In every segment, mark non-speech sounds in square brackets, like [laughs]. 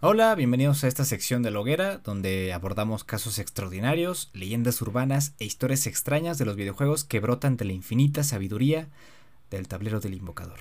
Hola, bienvenidos a esta sección de la hoguera, donde abordamos casos extraordinarios, leyendas urbanas e historias extrañas de los videojuegos que brotan de la infinita sabiduría del tablero del invocador.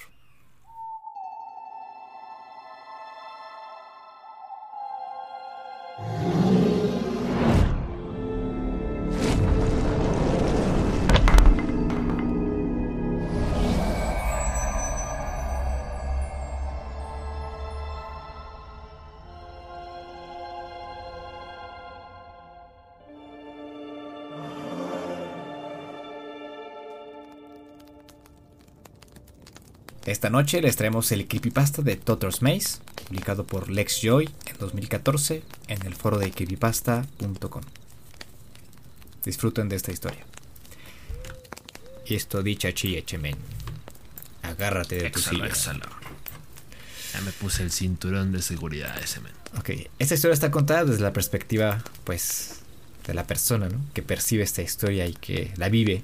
Esta noche les traemos el creepypasta de Totters Maze, publicado por Lex Joy en 2014 en el foro de creepypasta.com. Disfruten de esta historia. Y esto dicha chi echemen. Agárrate de tu silla. Ya me puse el cinturón de seguridad ese men. Ok, esta historia está contada desde la perspectiva, pues, de la persona, ¿no? Que percibe esta historia y que la vive.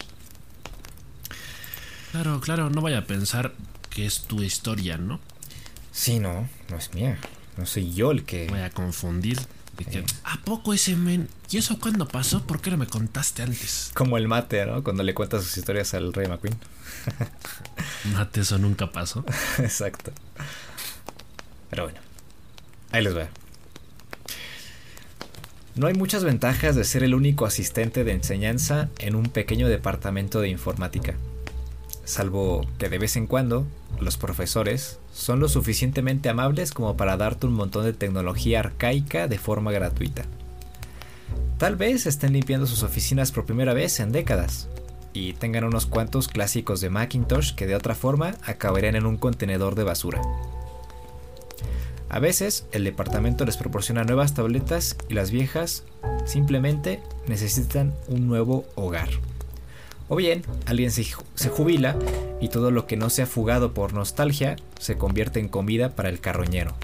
Claro, claro, no vaya a pensar que es tu historia, ¿no? Sí, no, no es mía. No soy yo el que. Voy a confundir. ¿A poco ese men? ¿Y eso cuándo pasó? ¿Por qué no me contaste antes? Como el mate, ¿no? Cuando le cuentas sus historias al rey McQueen. [laughs] mate, eso nunca pasó. [laughs] Exacto. Pero bueno, ahí les voy. No hay muchas ventajas de ser el único asistente de enseñanza en un pequeño departamento de informática. Salvo que de vez en cuando los profesores son lo suficientemente amables como para darte un montón de tecnología arcaica de forma gratuita. Tal vez estén limpiando sus oficinas por primera vez en décadas y tengan unos cuantos clásicos de Macintosh que de otra forma acabarían en un contenedor de basura. A veces el departamento les proporciona nuevas tabletas y las viejas simplemente necesitan un nuevo hogar. O bien, alguien se, jubila y todo lo que no se ha fugado por nostalgia se convierte en comida para el carroñero.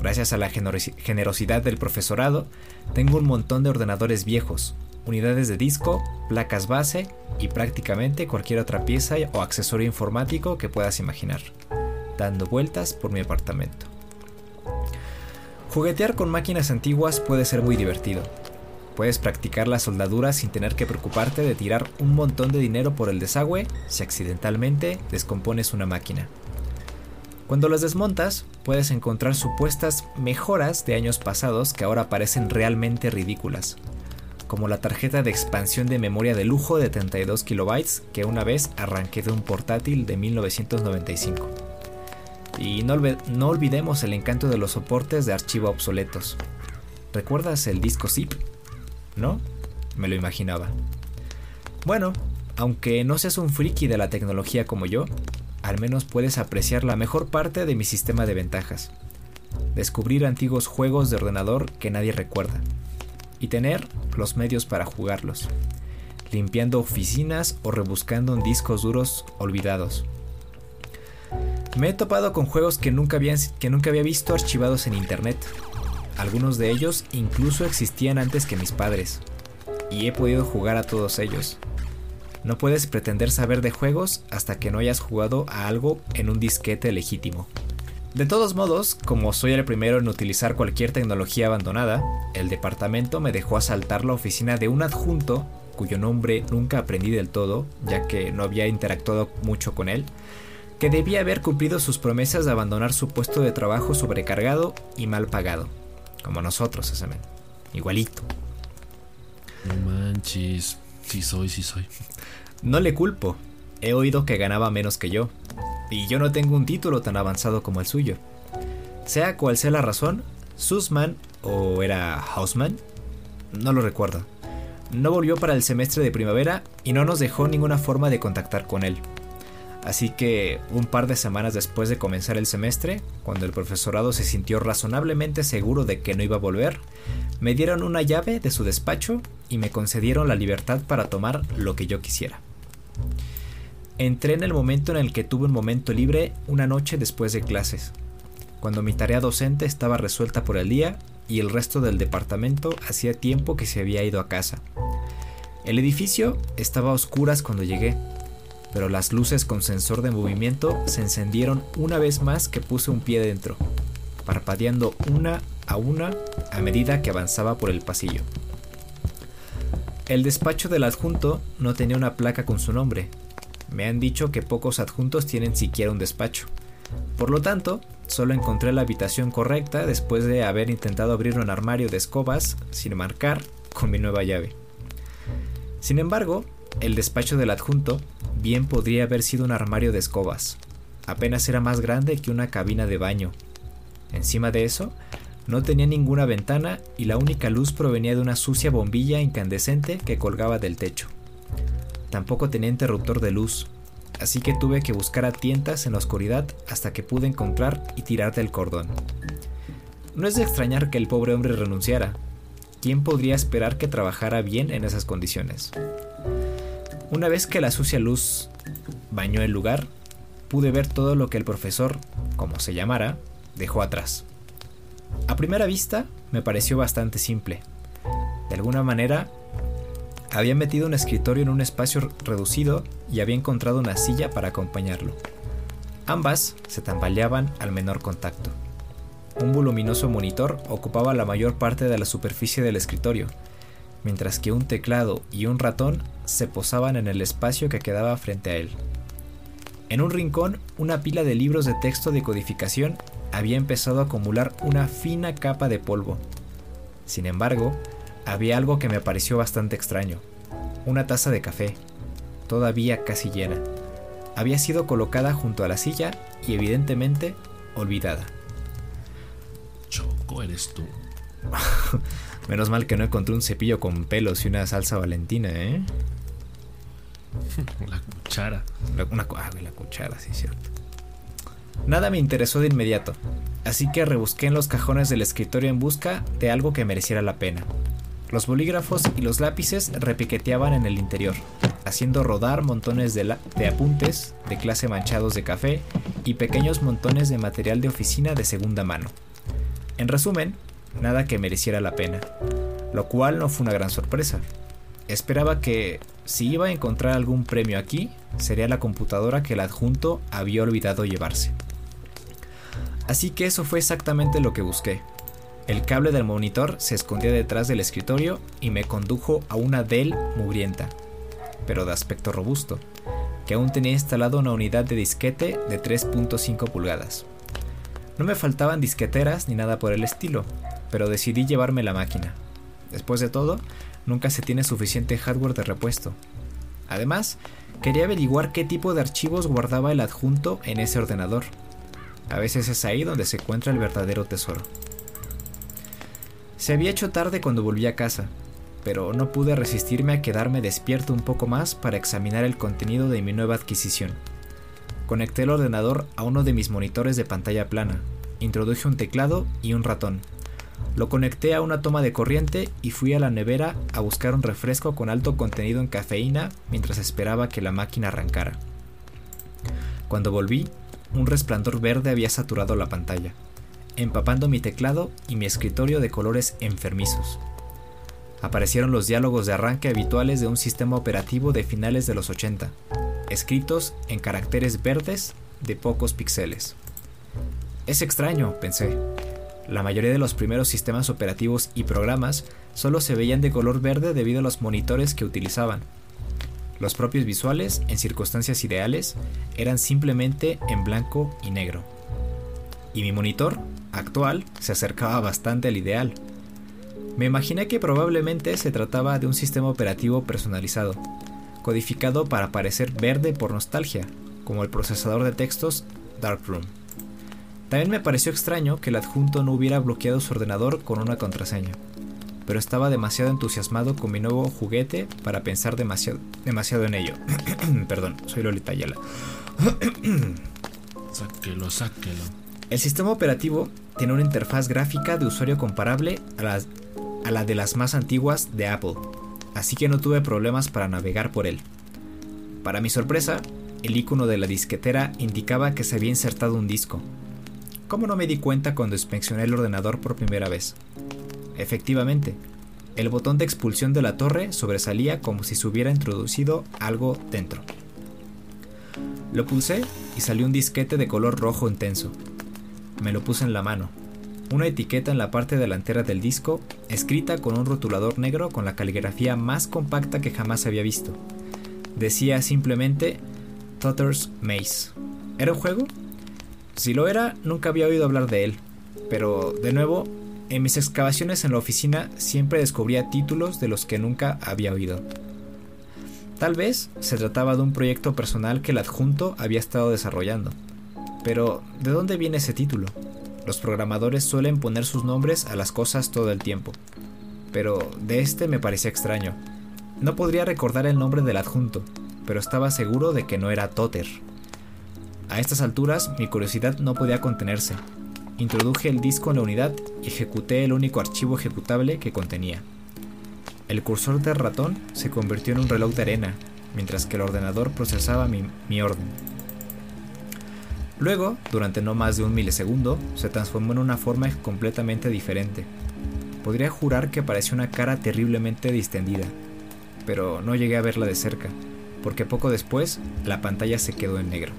Gracias a la generosidad del profesorado, tengo un montón de ordenadores viejos, unidades de disco, placas base y prácticamente cualquier otra pieza o accesorio informático que puedas imaginar, dando vueltas por mi apartamento. Juguetear con máquinas antiguas puede ser muy divertido, Puedes practicar la soldadura sin tener que preocuparte de tirar un montón de dinero por el desagüe si accidentalmente descompones una máquina. Cuando las desmontas, puedes encontrar supuestas mejoras de años pasados que ahora parecen realmente ridículas, como la tarjeta de expansión de memoria de lujo de 32 KB que una vez arranqué de un portátil de 1995. Y no, no olvidemos el encanto de los soportes de archivo obsoletos. ¿Recuerdas el disco zip? ¿No? Me lo imaginaba. Bueno, aunque no seas un friki de la tecnología como yo, al menos puedes apreciar la mejor parte de mi sistema de ventajas. Descubrir antiguos juegos de ordenador que nadie recuerda. Y tener los medios para jugarlos. Limpiando oficinas o rebuscando en discos duros olvidados. Me he topado con juegos que nunca, que nunca había visto archivados en internet algunos de ellos incluso existían antes que mis padres, y he podido jugar a todos ellos. No puedes pretender saber de juegos hasta que no hayas jugado a algo en un disquete legítimo. De todos modos, como soy el primero en utilizar cualquier tecnología abandonada, el departamento me dejó asaltar la oficina de un adjunto cuyo nombre nunca aprendí del todo, ya que no había interactuado mucho con él, que debía haber cumplido sus promesas de abandonar su puesto de trabajo sobrecargado y mal pagado. Como nosotros, ese men. Igualito. No manches. Sí soy, sí soy. No le culpo. He oído que ganaba menos que yo. Y yo no tengo un título tan avanzado como el suyo. Sea cual sea la razón, Sussman, o era Hausman, no lo recuerdo. No volvió para el semestre de primavera y no nos dejó ninguna forma de contactar con él. Así que un par de semanas después de comenzar el semestre, cuando el profesorado se sintió razonablemente seguro de que no iba a volver, me dieron una llave de su despacho y me concedieron la libertad para tomar lo que yo quisiera. Entré en el momento en el que tuve un momento libre una noche después de clases, cuando mi tarea docente estaba resuelta por el día y el resto del departamento hacía tiempo que se había ido a casa. El edificio estaba a oscuras cuando llegué, pero las luces con sensor de movimiento se encendieron una vez más que puse un pie dentro. parpadeando una a una a medida que avanzaba por el pasillo. El despacho del adjunto no tenía una placa con su nombre. Me han dicho que pocos adjuntos tienen siquiera un despacho. Por lo tanto, solo encontré la habitación correcta después de haber intentado abrir un armario de escobas sin marcar con mi nueva llave. Sin embargo, el despacho del adjunto bien podría haber sido un armario de escobas. Apenas era más grande que una cabina de baño. Encima de eso, no tenía ninguna ventana y la única luz provenía de una sucia bombilla incandescente que colgaba del techo. Tampoco tenía interruptor de luz, así que tuve que buscar a tientas en la oscuridad hasta que pude encontrar y tirar del cordón. No es de extrañar que el pobre hombre renunciara. ¿Quién podría esperar que trabajara bien en esas condiciones? Una vez que la sucia luz bañó el lugar, pude ver todo lo que el profesor, como se llamara, dejó atrás. A primera vista me pareció bastante simple. De alguna manera, había metido un escritorio en un espacio reducido y había encontrado una silla para acompañarlo. Ambas se tambaleaban al menor contacto. Un voluminoso monitor ocupaba la mayor parte de la superficie del escritorio, mientras que un teclado y un ratón se posaban en el espacio que quedaba frente a él. En un rincón, una pila de libros de texto de codificación había empezado a acumular una fina capa de polvo. Sin embargo, había algo que me pareció bastante extraño. Una taza de café, todavía casi llena. Había sido colocada junto a la silla y evidentemente olvidada. Choco, eres tú. [laughs] Menos mal que no encontré un cepillo con pelos y una salsa valentina, ¿eh? [laughs] La cuchara. La, una, ah, la cuchara, sí, cierto. Nada me interesó de inmediato, así que rebusqué en los cajones del escritorio en busca de algo que mereciera la pena. Los bolígrafos y los lápices repiqueteaban en el interior, haciendo rodar montones de, de, apuntes de clase manchados de café y pequeños montones de material de oficina de segunda mano. En resumen, nada que mereciera la pena, lo cual no fue una gran sorpresa. Esperaba que, si iba a encontrar algún premio aquí, sería la computadora que el adjunto había olvidado llevarse. Así que eso fue exactamente lo que busqué. El cable del monitor se escondía detrás del escritorio y me condujo a una Dell mugrienta, pero de aspecto robusto, que aún tenía instalado una unidad de disquete de 3.5 pulgadas. No me faltaban disqueteras ni nada por el estilo, pero decidí llevarme la máquina. Después de todo, nunca se tiene suficiente hardware de repuesto. Además, quería averiguar qué tipo de archivos guardaba el adjunto en ese ordenador a veces es ahí donde se encuentra el verdadero tesoro. Se había hecho tarde cuando volví a casa, pero no pude resistirme a quedarme despierto un poco más para examinar el contenido de mi nueva adquisición. Conecté el ordenador a uno de mis monitores de pantalla plana, introduje un teclado y un ratón. Lo conecté a una toma de corriente y fui a la nevera a buscar un refresco con alto contenido en cafeína mientras esperaba que la máquina arrancara. Cuando volví, un resplandor verde había saturado la pantalla, empapando mi teclado y mi escritorio de colores enfermizos. Aparecieron los diálogos de arranque habituales de un sistema operativo de finales de los 80, escritos en caracteres verdes de pocos píxeles. Es extraño, pensé. La mayoría de los primeros sistemas operativos y programas solo se veían de color verde debido a los monitores que utilizaban. Los propios visuales, en circunstancias ideales, eran simplemente en blanco y negro. Y mi monitor, actual, se acercaba bastante al ideal. Me imaginé que probablemente se trataba de un sistema operativo personalizado, codificado para parecer verde por nostalgia, como el procesador de textos Darkroom. También me pareció extraño que el adjunto no hubiera bloqueado su ordenador con una contraseña pero estaba demasiado entusiasmado con mi nuevo juguete para pensar demasiado, demasiado en ello. [clears throat] Perdón, soy Lolita Ayala. [clears throat] sáquelo, sáquelo. El sistema operativo tiene una interfaz gráfica de usuario comparable a, a la de las más antiguas de Apple, así que no tuve problemas para navegar por él. Para mi sorpresa, el icono de la disquetera indicaba que se había insertado un disco. ¿Cómo no me di cuenta cuando inspeccioné el ordenador por primera vez? Efectivamente, el botón de expulsión de la torre sobresalía como si se hubiera introducido algo dentro. Lo pulsé y salió un disquete de color rojo intenso. Me lo puse en la mano, una etiqueta en la parte delantera del disco, escrita con un rotulador negro con la caligrafía más compacta que jamás había visto. Decía simplemente Tutter's Maze. ¿Era un juego? Si lo era, nunca había oído hablar de él. Pero, de nuevo, en mis excavaciones en la oficina siempre descubría títulos de los que nunca había oído. Tal vez se trataba de un proyecto personal que el adjunto había estado desarrollando. Pero, ¿de dónde viene ese título? Los programadores suelen poner sus nombres a las cosas todo el tiempo. Pero de este me parecía extraño. No podría recordar el nombre del adjunto, pero estaba seguro de que no era Totter. A estas alturas mi curiosidad no podía contenerse. Introduje el disco en la unidad y ejecuté el único archivo ejecutable que contenía. El cursor del ratón se convirtió en un reloj de arena, mientras que el ordenador procesaba mi, mi orden. Luego, durante no más de un milisegundo, se transformó en una forma completamente diferente. Podría jurar que parecía una cara terriblemente distendida, pero no llegué a verla de cerca, porque poco después la pantalla se quedó en negro.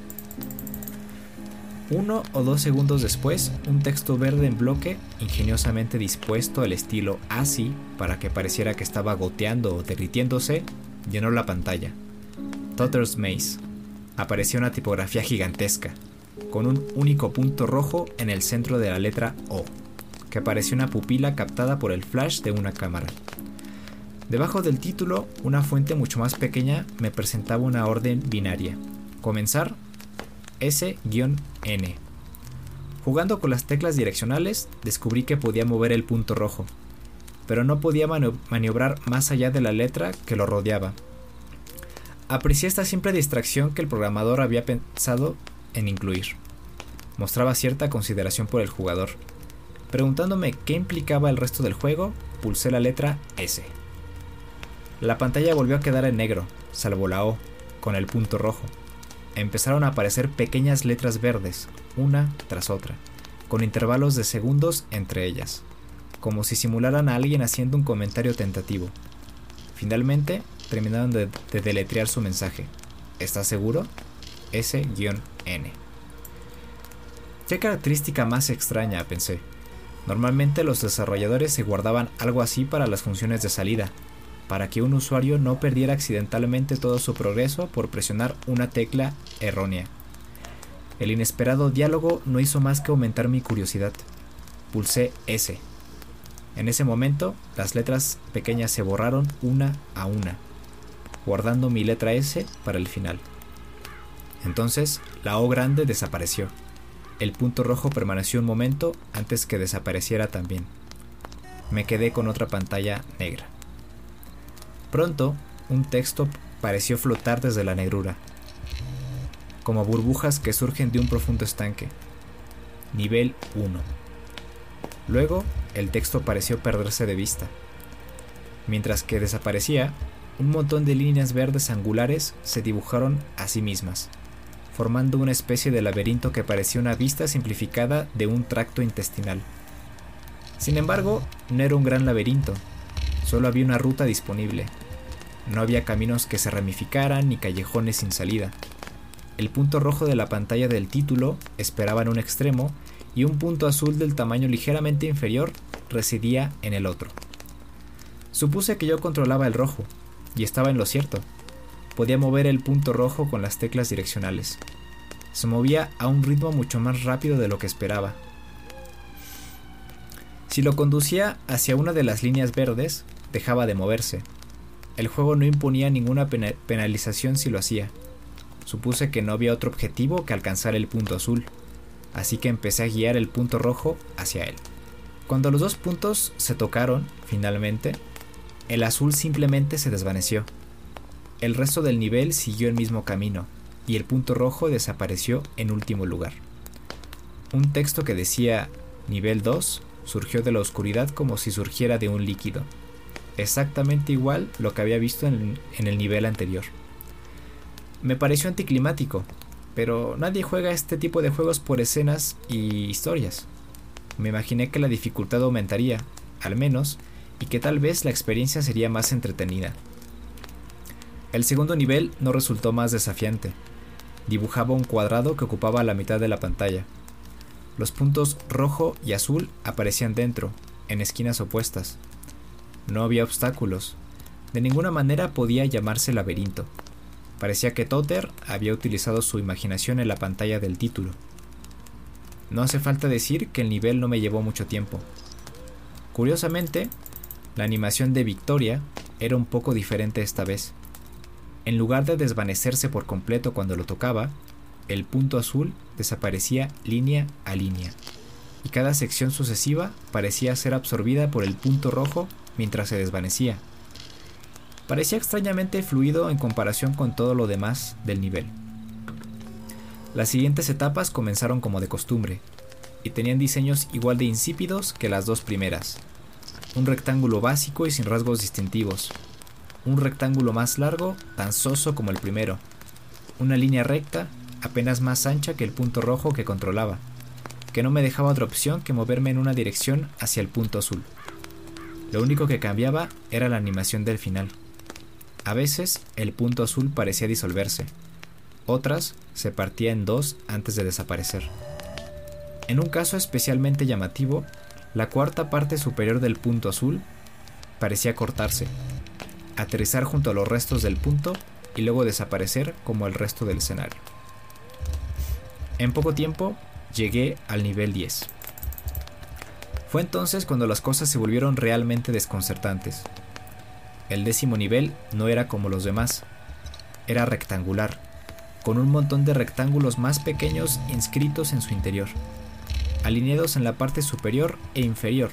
Uno o dos segundos después, un texto verde en bloque, ingeniosamente dispuesto al estilo así para que pareciera que estaba goteando o derritiéndose, llenó la pantalla. Totter's Maze. Apareció una tipografía gigantesca, con un único punto rojo en el centro de la letra O, que parecía una pupila captada por el flash de una cámara. Debajo del título, una fuente mucho más pequeña me presentaba una orden binaria. Comenzar S-N. Jugando con las teclas direccionales, descubrí que podía mover el punto rojo, pero no podía maniobrar más allá de la letra que lo rodeaba. Aprecié esta simple distracción que el programador había pensado en incluir. Mostraba cierta consideración por el jugador. Preguntándome qué implicaba el resto del juego, pulsé la letra S. La pantalla volvió a quedar en negro, salvo la O, con el punto rojo. Empezaron a aparecer pequeñas letras verdes, una tras otra, con intervalos de segundos entre ellas, como si simularan a alguien haciendo un comentario tentativo. Finalmente, terminaron de, de deletrear su mensaje. ¿Estás seguro? S-N. Qué característica más extraña, pensé. Normalmente los desarrolladores se guardaban algo así para las funciones de salida, para que un usuario no perdiera accidentalmente todo su progreso por presionar una tecla errónea. El inesperado diálogo no hizo más que aumentar mi curiosidad. Pulsé S. En ese momento, las letras pequeñas se borraron una a una, guardando mi letra S para el final. Entonces, la O grande desapareció. El punto rojo permaneció un momento antes que desapareciera también. Me quedé con otra pantalla negra. Pronto, un texto pareció flotar desde la negrura, como burbujas que surgen de un profundo estanque. Nivel 1. Luego, el texto pareció perderse de vista. Mientras que desaparecía, un montón de líneas verdes angulares se dibujaron a sí mismas formando una especie de laberinto que parecía una vista simplificada de un tracto intestinal. Sin embargo, no era un gran laberinto, solo había una ruta disponible. No había caminos que se ramificaran ni callejones sin salida. El punto rojo de la pantalla del título esperaba en un extremo y un punto azul del tamaño ligeramente inferior residía en el otro. Supuse que yo controlaba el rojo, y estaba en lo cierto podía mover el punto rojo con las teclas direccionales. Se movía a un ritmo mucho más rápido de lo que esperaba. Si lo conducía hacia una de las líneas verdes, dejaba de moverse. El juego no imponía ninguna penalización si lo hacía. Supuse que no había otro objetivo que alcanzar el punto azul, así que empecé a guiar el punto rojo hacia él. Cuando los dos puntos se tocaron, finalmente, el azul simplemente se desvaneció. El resto del nivel siguió el mismo camino, y el punto rojo desapareció en último lugar. Un texto que decía nivel 2 surgió de la oscuridad como si surgiera de un líquido, exactamente igual lo que había visto en, el nivel anterior. Me pareció anticlimático, pero nadie juega este tipo de juegos por escenas y historias. Me imaginé que la dificultad aumentaría, al menos, y que tal vez la experiencia sería más entretenida. El segundo nivel no resultó más desafiante. Dibujaba un cuadrado que ocupaba la mitad de la pantalla. Los puntos rojo y azul aparecían dentro, en esquinas opuestas. No había obstáculos. De ninguna manera podía llamarse laberinto. Parecía que Totter había utilizado su imaginación en la pantalla del título. No hace falta decir que el nivel no me llevó mucho tiempo. Curiosamente, la animación de Victoria era un poco diferente esta vez. En lugar de desvanecerse por completo cuando lo tocaba, el punto azul desaparecía línea a línea, y cada sección sucesiva parecía ser absorbida por el punto rojo mientras se desvanecía. Parecía extrañamente fluido en comparación con todo lo demás del nivel. Las siguientes etapas comenzaron como de costumbre, y tenían diseños igual de insípidos que las dos primeras. Un rectángulo básico y sin rasgos distintivos. Un rectángulo más largo, tan soso como el primero. Una línea recta, apenas más ancha que el punto rojo que controlaba, que no me dejaba otra opción que moverme en una dirección hacia el punto azul. Lo único que cambiaba era la animación del final. A veces el punto azul parecía disolverse, otras se partía en dos antes de desaparecer. En un caso especialmente llamativo, la cuarta parte superior del punto azul parecía cortarse, aterrizar junto a los restos del punto y luego desaparecer como el resto del escenario. En poco tiempo llegué al nivel 10. Fue entonces cuando las cosas se volvieron realmente desconcertantes. El décimo nivel no era como los demás, era rectangular, con un montón de rectángulos más pequeños inscritos en su interior, alineados en la parte superior e inferior,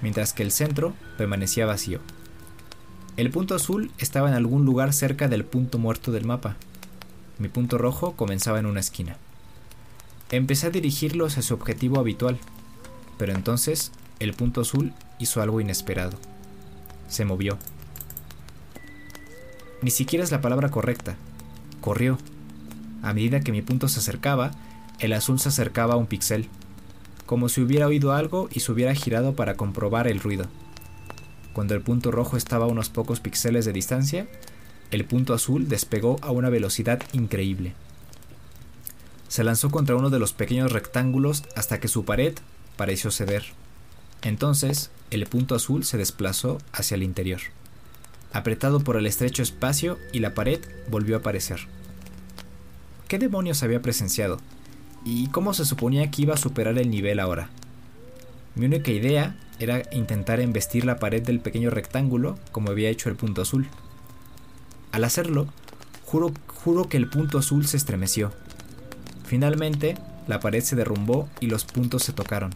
mientras que el centro permanecía vacío. El punto azul estaba en algún lugar cerca del punto muerto del mapa. Mi punto rojo comenzaba en una esquina. Empecé a dirigirlo hacia su objetivo habitual, pero entonces el punto azul hizo algo inesperado. Se movió. Ni siquiera es la palabra correcta. Corrió. A medida que mi punto se acercaba, el azul se acercaba a un píxel, como si hubiera oído algo y se hubiera girado para comprobar el ruido. Cuando el punto rojo estaba a unos pocos píxeles de distancia, el punto azul despegó a una velocidad increíble. Se lanzó contra uno de los pequeños rectángulos hasta que su pared pareció ceder. Entonces, el punto azul se desplazó hacia el interior, apretado por el estrecho espacio y la pared volvió a aparecer. ¿Qué demonios había presenciado? ¿Y cómo se suponía que iba a superar el nivel ahora? Mi única idea era intentar embestir la pared del pequeño rectángulo como había hecho el punto azul. Al hacerlo, juro, juro que el punto azul se estremeció. Finalmente, la pared se derrumbó y los puntos se tocaron,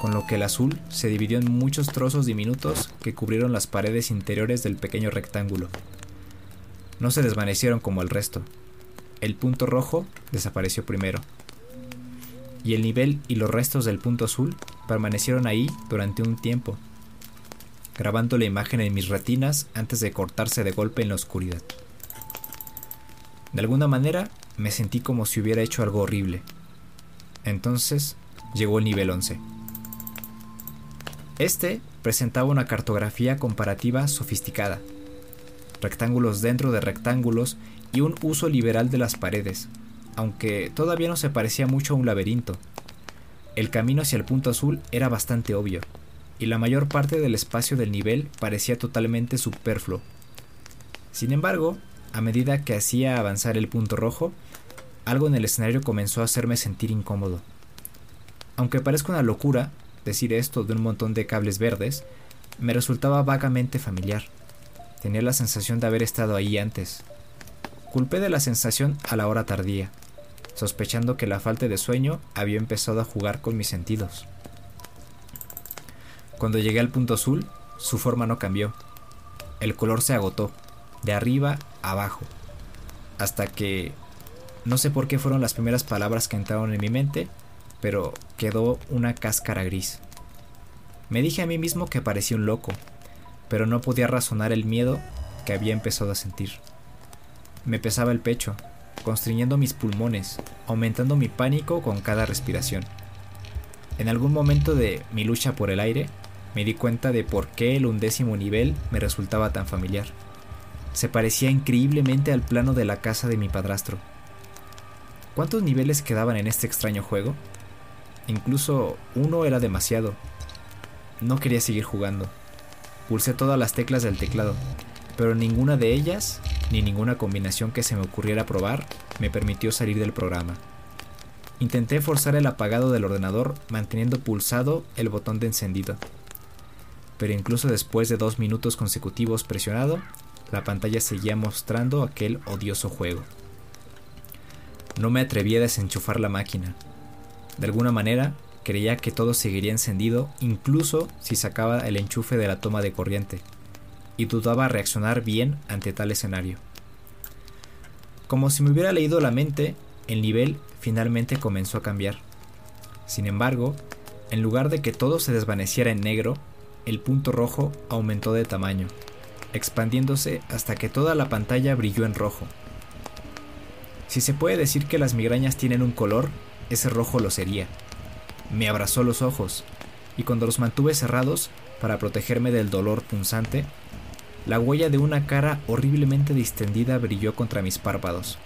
con lo que el azul se dividió en muchos trozos diminutos que cubrieron las paredes interiores del pequeño rectángulo. No se desvanecieron como el resto, el punto rojo desapareció primero. Y el nivel y los restos del punto azul permanecieron ahí durante un tiempo, grabando la imagen en mis retinas antes de cortarse de golpe en la oscuridad. De alguna manera me sentí como si hubiera hecho algo horrible. Entonces llegó el nivel 11. Este presentaba una cartografía comparativa sofisticada. Rectángulos dentro de rectángulos y un uso liberal de las paredes, aunque todavía no se parecía mucho a un laberinto. El camino hacia el punto azul era bastante obvio, y la mayor parte del espacio del nivel parecía totalmente superfluo. Sin embargo, a medida que hacía avanzar el punto rojo, algo en el escenario comenzó a hacerme sentir incómodo. Aunque parezca una locura decir esto de un montón de cables verdes, me resultaba vagamente familiar. Tenía la sensación de haber estado ahí antes, Culpé de la sensación a la hora tardía, sospechando que la falta de sueño había empezado a jugar con mis sentidos. Cuando llegué al punto azul, su forma no cambió. El color se agotó, de arriba a abajo, hasta que... No sé por qué fueron las primeras palabras que entraron en mi mente, pero quedó una cáscara gris. Me dije a mí mismo que parecía un loco, pero no podía razonar el miedo que había empezado a sentir. Me pesaba el pecho, constriñendo mis pulmones, aumentando mi pánico con cada respiración. En algún momento de mi lucha por el aire, me di cuenta de por qué el undécimo nivel me resultaba tan familiar. Se parecía increíblemente al plano de la casa de mi padrastro. ¿Cuántos niveles quedaban en este extraño juego? Incluso uno era demasiado. No quería seguir jugando. Pulsé todas las teclas del teclado, pero ninguna de ellas, ni ninguna combinación que se me ocurriera probar, me permitió salir del programa. Intenté forzar el apagado del ordenador manteniendo pulsado el botón de encendido. Pero incluso después de dos minutos consecutivos presionado, la pantalla seguía mostrando aquel odioso juego. No me atreví a desenchufar la máquina. De alguna manera, creía que todo seguiría encendido incluso si sacaba el enchufe de la toma de corriente, y dudaba reaccionar bien ante tal escenario. Como si me hubiera leído la mente, el nivel finalmente comenzó a cambiar. Sin embargo, en lugar de que todo se desvaneciera en negro, el punto rojo aumentó de tamaño, expandiéndose hasta que toda la pantalla brilló en rojo. Si se puede decir que las migrañas tienen un color, ese rojo lo sería. Me abrazó los ojos, y cuando los mantuve cerrados para protegerme del dolor punzante, la huella de una cara horriblemente distendida brilló contra mis párpados.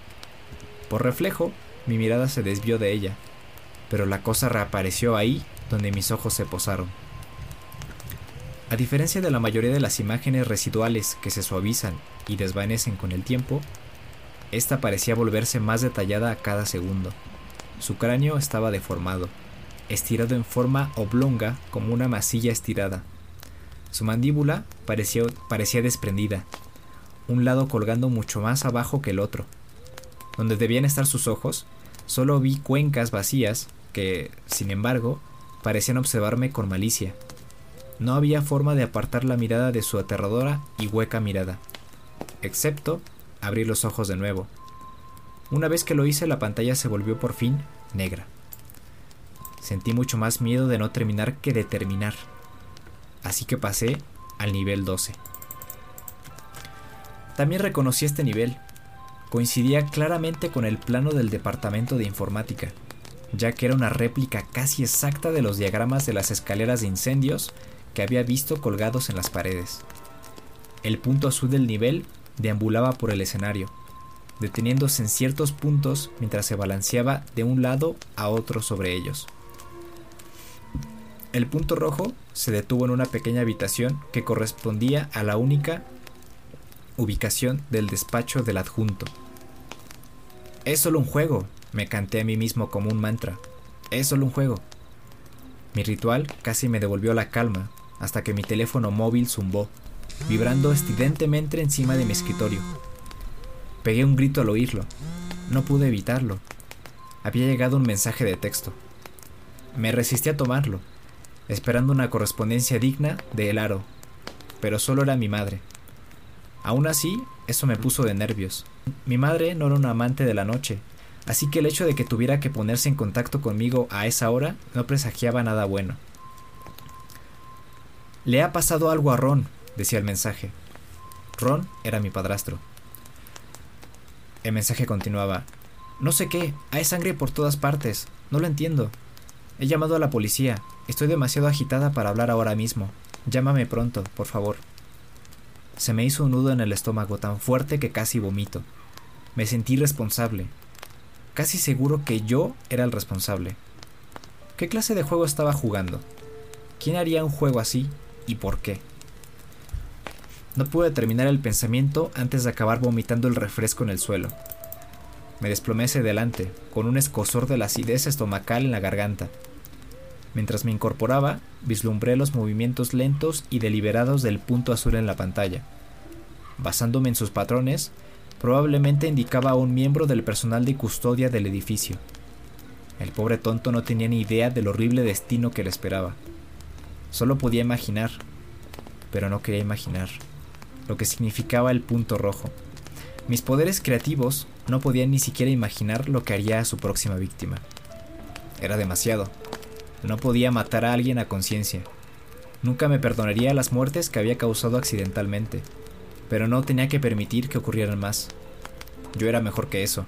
Por reflejo, mi mirada se desvió de ella, pero la cosa reapareció ahí donde mis ojos se posaron. A diferencia de la mayoría de las imágenes residuales que se suavizan y desvanecen con el tiempo, esta parecía volverse más detallada a cada segundo. Su cráneo estaba deformado, estirado en forma oblonga como una masilla estirada. Su mandíbula parecía, parecía desprendida, un lado colgando mucho más abajo que el otro. Donde debían estar sus ojos, solo vi cuencas vacías que, sin embargo, parecían observarme con malicia. No había forma de apartar la mirada de su aterradora y hueca mirada, excepto abrir los ojos de nuevo. Una vez que lo hice, la pantalla se volvió por fin negra. Sentí mucho más miedo de no terminar que de terminar. Así que pasé al nivel 12. También reconocí este nivel. Coincidía claramente con el plano del departamento de informática, ya que era una réplica casi exacta de los diagramas de las escaleras de incendios que había visto colgados en las paredes. El punto azul del nivel deambulaba por el escenario, deteniéndose en ciertos puntos mientras se balanceaba de un lado a otro sobre ellos. El punto rojo se detuvo en una pequeña habitación que correspondía a la única ubicación del despacho del adjunto. Es solo un juego, me canté a mí mismo como un mantra. Es solo un juego. Mi ritual casi me devolvió la calma hasta que mi teléfono móvil zumbó vibrando estridentemente encima de mi escritorio. Pegué un grito al oírlo. No pude evitarlo. Había llegado un mensaje de texto. Me resistí a tomarlo, esperando una correspondencia digna de El Aro, pero solo era mi madre. Aún así, eso me puso de nervios. Mi madre no era una amante de la noche, así que el hecho de que tuviera que ponerse en contacto conmigo a esa hora no presagiaba nada bueno. Le ha pasado algo a Ron, decía el mensaje. Ron era mi padrastro. El mensaje continuaba. No sé qué, hay sangre por todas partes. No lo entiendo. He llamado a la policía. Estoy demasiado agitada para hablar ahora mismo. Llámame pronto, por favor. Se me hizo un nudo en el estómago tan fuerte que casi vomito. Me sentí responsable. Casi seguro que yo era el responsable. ¿Qué clase de juego estaba jugando? ¿Quién haría un juego así y por qué? No pude terminar el pensamiento antes de acabar vomitando el refresco en el suelo. Me desplomé hacia adelante, con un escosor de la acidez estomacal en la garganta. Mientras me incorporaba, vislumbré los movimientos lentos y deliberados del punto azul en la pantalla. Basándome en sus patrones, probablemente indicaba a un miembro del personal de custodia del edificio. El pobre tonto no tenía ni idea del horrible destino que le esperaba. Solo podía imaginar, pero no quería imaginar lo que significaba el punto rojo. Mis poderes creativos no podían ni siquiera imaginar lo que haría a su próxima víctima. Era demasiado. No podía matar a alguien a conciencia. Nunca me perdonaría las muertes que había causado accidentalmente, pero no tenía que permitir que ocurrieran más. Yo era mejor que eso.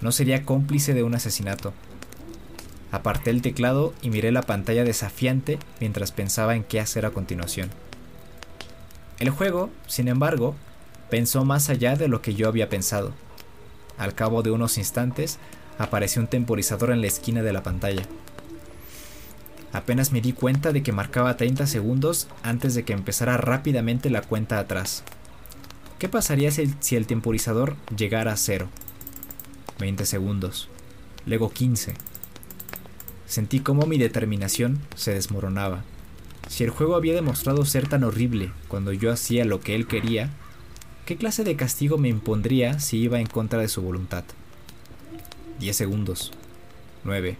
No sería cómplice de un asesinato. Aparté el teclado y miré la pantalla desafiante mientras pensaba en qué hacer a continuación. El juego, sin embargo, pensó más allá de lo que yo había pensado. Al cabo de unos instantes, apareció un temporizador en la esquina de la pantalla. Apenas me di cuenta de que marcaba 30 segundos antes de que empezara rápidamente la cuenta atrás. ¿Qué pasaría si el, temporizador llegara a cero? 20 segundos. Luego 15. Sentí como mi determinación se desmoronaba. Si el juego había demostrado ser tan horrible cuando yo hacía lo que él quería, ¿qué clase de castigo me impondría si iba en contra de su voluntad? 10 segundos. 9.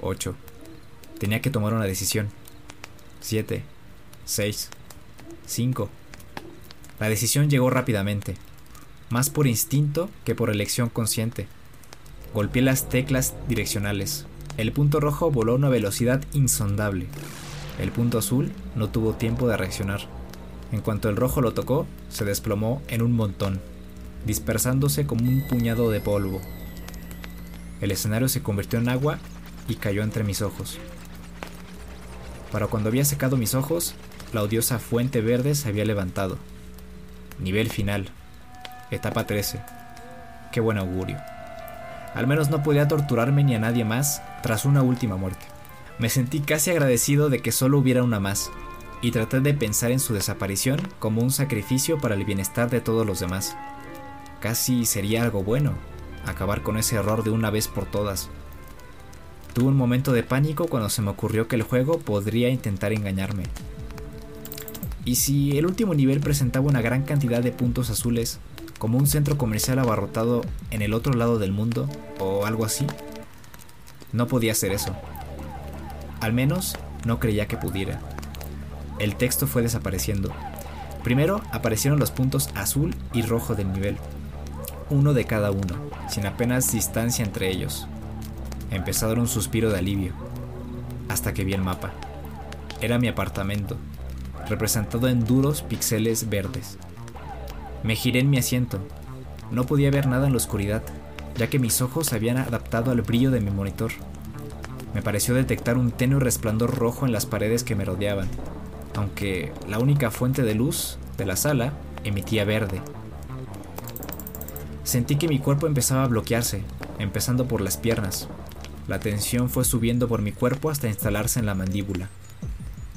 8. Tenía que tomar una decisión. 7. 6. 5. La decisión llegó rápidamente, más por instinto que por elección consciente. Golpeé las teclas direccionales. El punto rojo voló a una velocidad insondable. El punto azul no tuvo tiempo de reaccionar. En cuanto el rojo lo tocó, se desplomó en un montón, dispersándose como un puñado de polvo. El escenario se convirtió en agua y cayó entre mis ojos. Para cuando había secado mis ojos, la odiosa fuente verde se había levantado. Nivel final. Etapa 13. Qué buen augurio. Al menos no podía torturarme ni a nadie más tras una última muerte. Me sentí casi agradecido de que solo hubiera una más, y traté de pensar en su desaparición como un sacrificio para el bienestar de todos los demás. Casi sería algo bueno, acabar con ese error de una vez por todas. Tuve un momento de pánico cuando se me ocurrió que el juego podría intentar engañarme. Y si el último nivel presentaba una gran cantidad de puntos azules, como un centro comercial abarrotado en el otro lado del mundo, o algo así, no podía ser eso. Al menos no creía que pudiera. El texto fue desapareciendo. Primero aparecieron los puntos azul y rojo del nivel, uno de cada uno, sin apenas distancia entre ellos. Empezó a dar un suspiro de alivio, hasta que vi el mapa. Era mi apartamento, representado en duros píxeles verdes. Me giré en mi asiento. No podía ver nada en la oscuridad, ya que mis ojos se habían adaptado al brillo de mi monitor. Me pareció detectar un tenue resplandor rojo en las paredes que me rodeaban, aunque la única fuente de luz de la sala emitía verde. Sentí que mi cuerpo empezaba a bloquearse, empezando por las piernas. La tensión fue subiendo por mi cuerpo hasta instalarse en la mandíbula.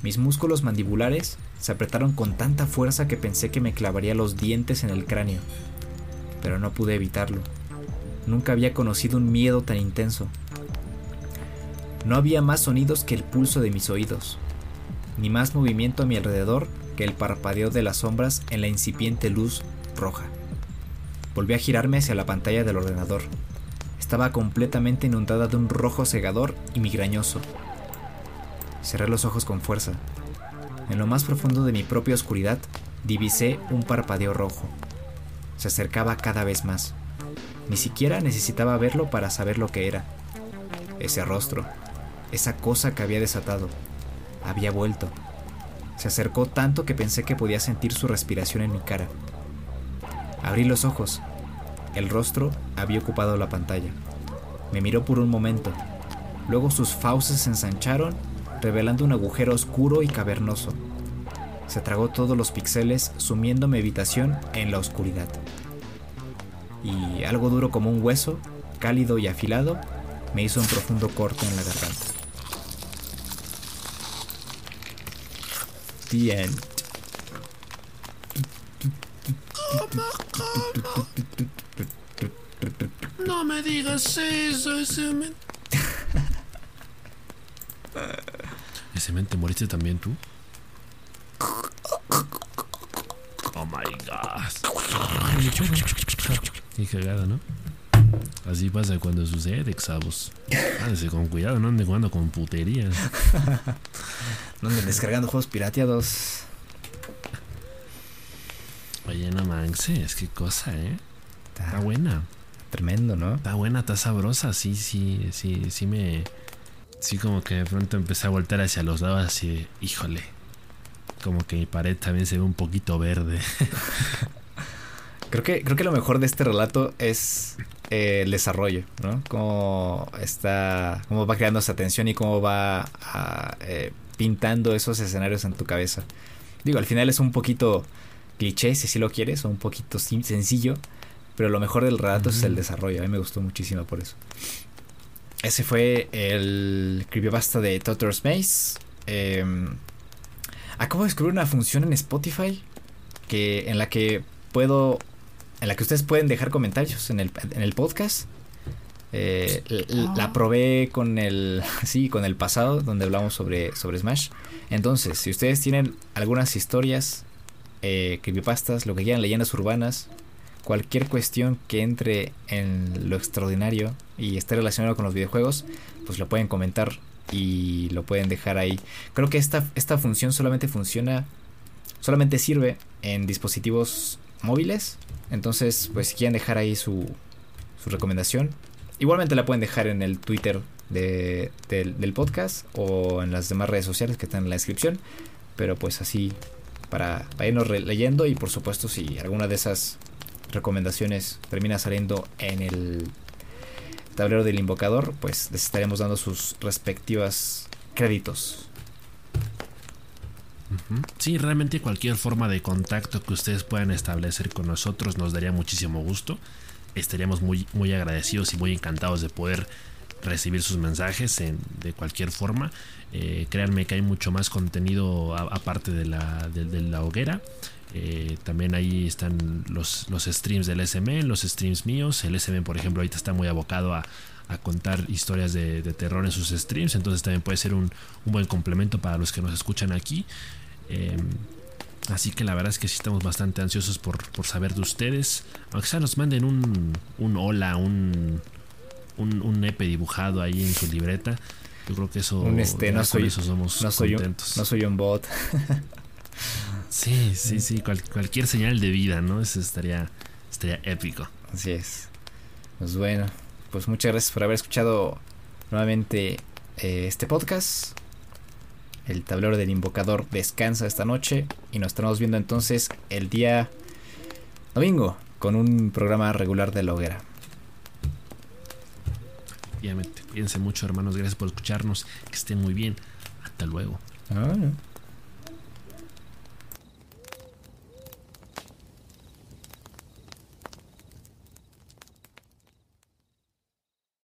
Mis músculos mandibulares se apretaron con tanta fuerza que pensé que me clavaría los dientes en el cráneo, pero no pude evitarlo. Nunca había conocido un miedo tan intenso. No había más sonidos que el pulso de mis oídos, ni más movimiento a mi alrededor que el parpadeo de las sombras en la incipiente luz roja. Volví a girarme hacia la pantalla del ordenador. Estaba completamente inundada de un rojo cegador y migrañoso. Cerré los ojos con fuerza. En lo más profundo de mi propia oscuridad, divisé un parpadeo rojo. Se acercaba cada vez más. Ni siquiera necesitaba verlo para saber lo que era. Ese rostro, esa cosa que había desatado, había vuelto. Se acercó tanto que pensé que podía sentir su respiración en mi cara. Abrí los ojos. El rostro había ocupado la pantalla. Me miró por un momento. Luego sus fauces se ensancharon revelando un agujero oscuro y cavernoso. Se tragó todos los píxeles, sumiendo mi habitación en la oscuridad. Y algo duro como un hueso, cálido y afilado, me hizo un profundo corte en la garganta. The end. No me digas eso, ese men. [laughs] ¿Ese men te moriste también tú? Oh my god. Qué cagada, ¿no? Así pasa cuando sucede, Xavos. Háganse con cuidado, no anden jugando con puterías. No anden descargando juegos pirateados. Oye, no manches, qué cosa, ¿eh? Está buena. Tremendo, ¿no? Está buena, está sabrosa, sí, sí, sí, sí me... Sí, como que de pronto empecé a voltar hacia los lados así, de, híjole. Como que mi pared también se ve un poquito verde. [laughs] Creo que, creo que lo mejor de este relato es eh, el desarrollo, ¿no? Cómo está, cómo va creando esa tensión y cómo va ah, eh, pintando esos escenarios en tu cabeza. Digo, al final es un poquito cliché, si así lo quieres, o un poquito sencillo, pero lo mejor del relato es el desarrollo. A mí me gustó muchísimo por eso. ese fue el creepypasta de Totter's Maze. Em, acabo de descubrir una función en Spotify que en la que puedo en la que ustedes pueden dejar comentarios en el, en el podcast. Eh, la ah. probé con el [laughs] sí con el pasado donde hablamos sobre sobre Smash. Entonces, si ustedes tienen algunas historias, eh, creepypastas, lo que quieran, leyendas urbanas, cualquier cuestión que entre en lo extraordinario y esté relacionado con los videojuegos, pues lo pueden comentar y lo pueden dejar ahí. Creo que esta, esta función solamente funciona, solamente sirve en dispositivos móviles. Entonces, pues si quieren dejar ahí su, su recomendación, igualmente la pueden dejar en el Twitter de, del podcast o en las demás redes sociales que están en la descripción. Pero pues así, para, para irnos leyendo y por supuesto si alguna de esas recomendaciones termina saliendo en el tablero del invocador, pues les estaremos dando sus respectivas créditos. Sí, realmente cualquier forma de contacto que ustedes puedan establecer con nosotros nos daría muchísimo gusto. Estaríamos muy, muy agradecidos y muy encantados de poder recibir sus mensajes de cualquier forma. Eh, créanme que hay mucho más contenido aparte de la, de la hoguera. Eh, también ahí están los, los streams del SM, los streams míos. El SM, por ejemplo, ahorita está muy abocado a, contar historias de, terror en sus streams. Entonces también puede ser un, buen complemento para los que nos escuchan aquí. Em, así que la verdad es que sí estamos bastante ansiosos por, saber de ustedes. Aunque sea nos manden un, un hola, un, un, un EP dibujado ahí en su libreta. Yo creo que eso, este, no soy, somos no soy contentos. no soy un bot. [laughs] Sí, sí, sí, cualquier señal de vida, ¿no? Eso estaría, estaría épico. Así es. Pues bueno, pues muchas gracias por haber escuchado nuevamente eh, este podcast. El tablero del invocador descansa esta noche y nos estaremos viendo entonces el día domingo con un programa regular de la hoguera. Obviamente, cuídense mucho hermanos, gracias por escucharnos, que estén muy bien, hasta luego. Ah,